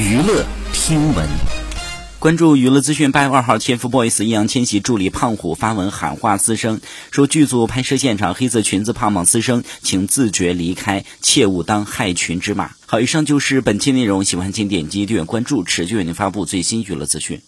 娱乐听闻关注娱乐资讯，八月二号，tfboys 易烊千玺助理胖虎发文喊话私生，说剧组拍摄现场黑色裙子胖胖私生，请自觉离开，切勿当害群之马。好，以上就是本期内容，喜欢请点击订阅关注，持续为您发布最新娱乐资讯。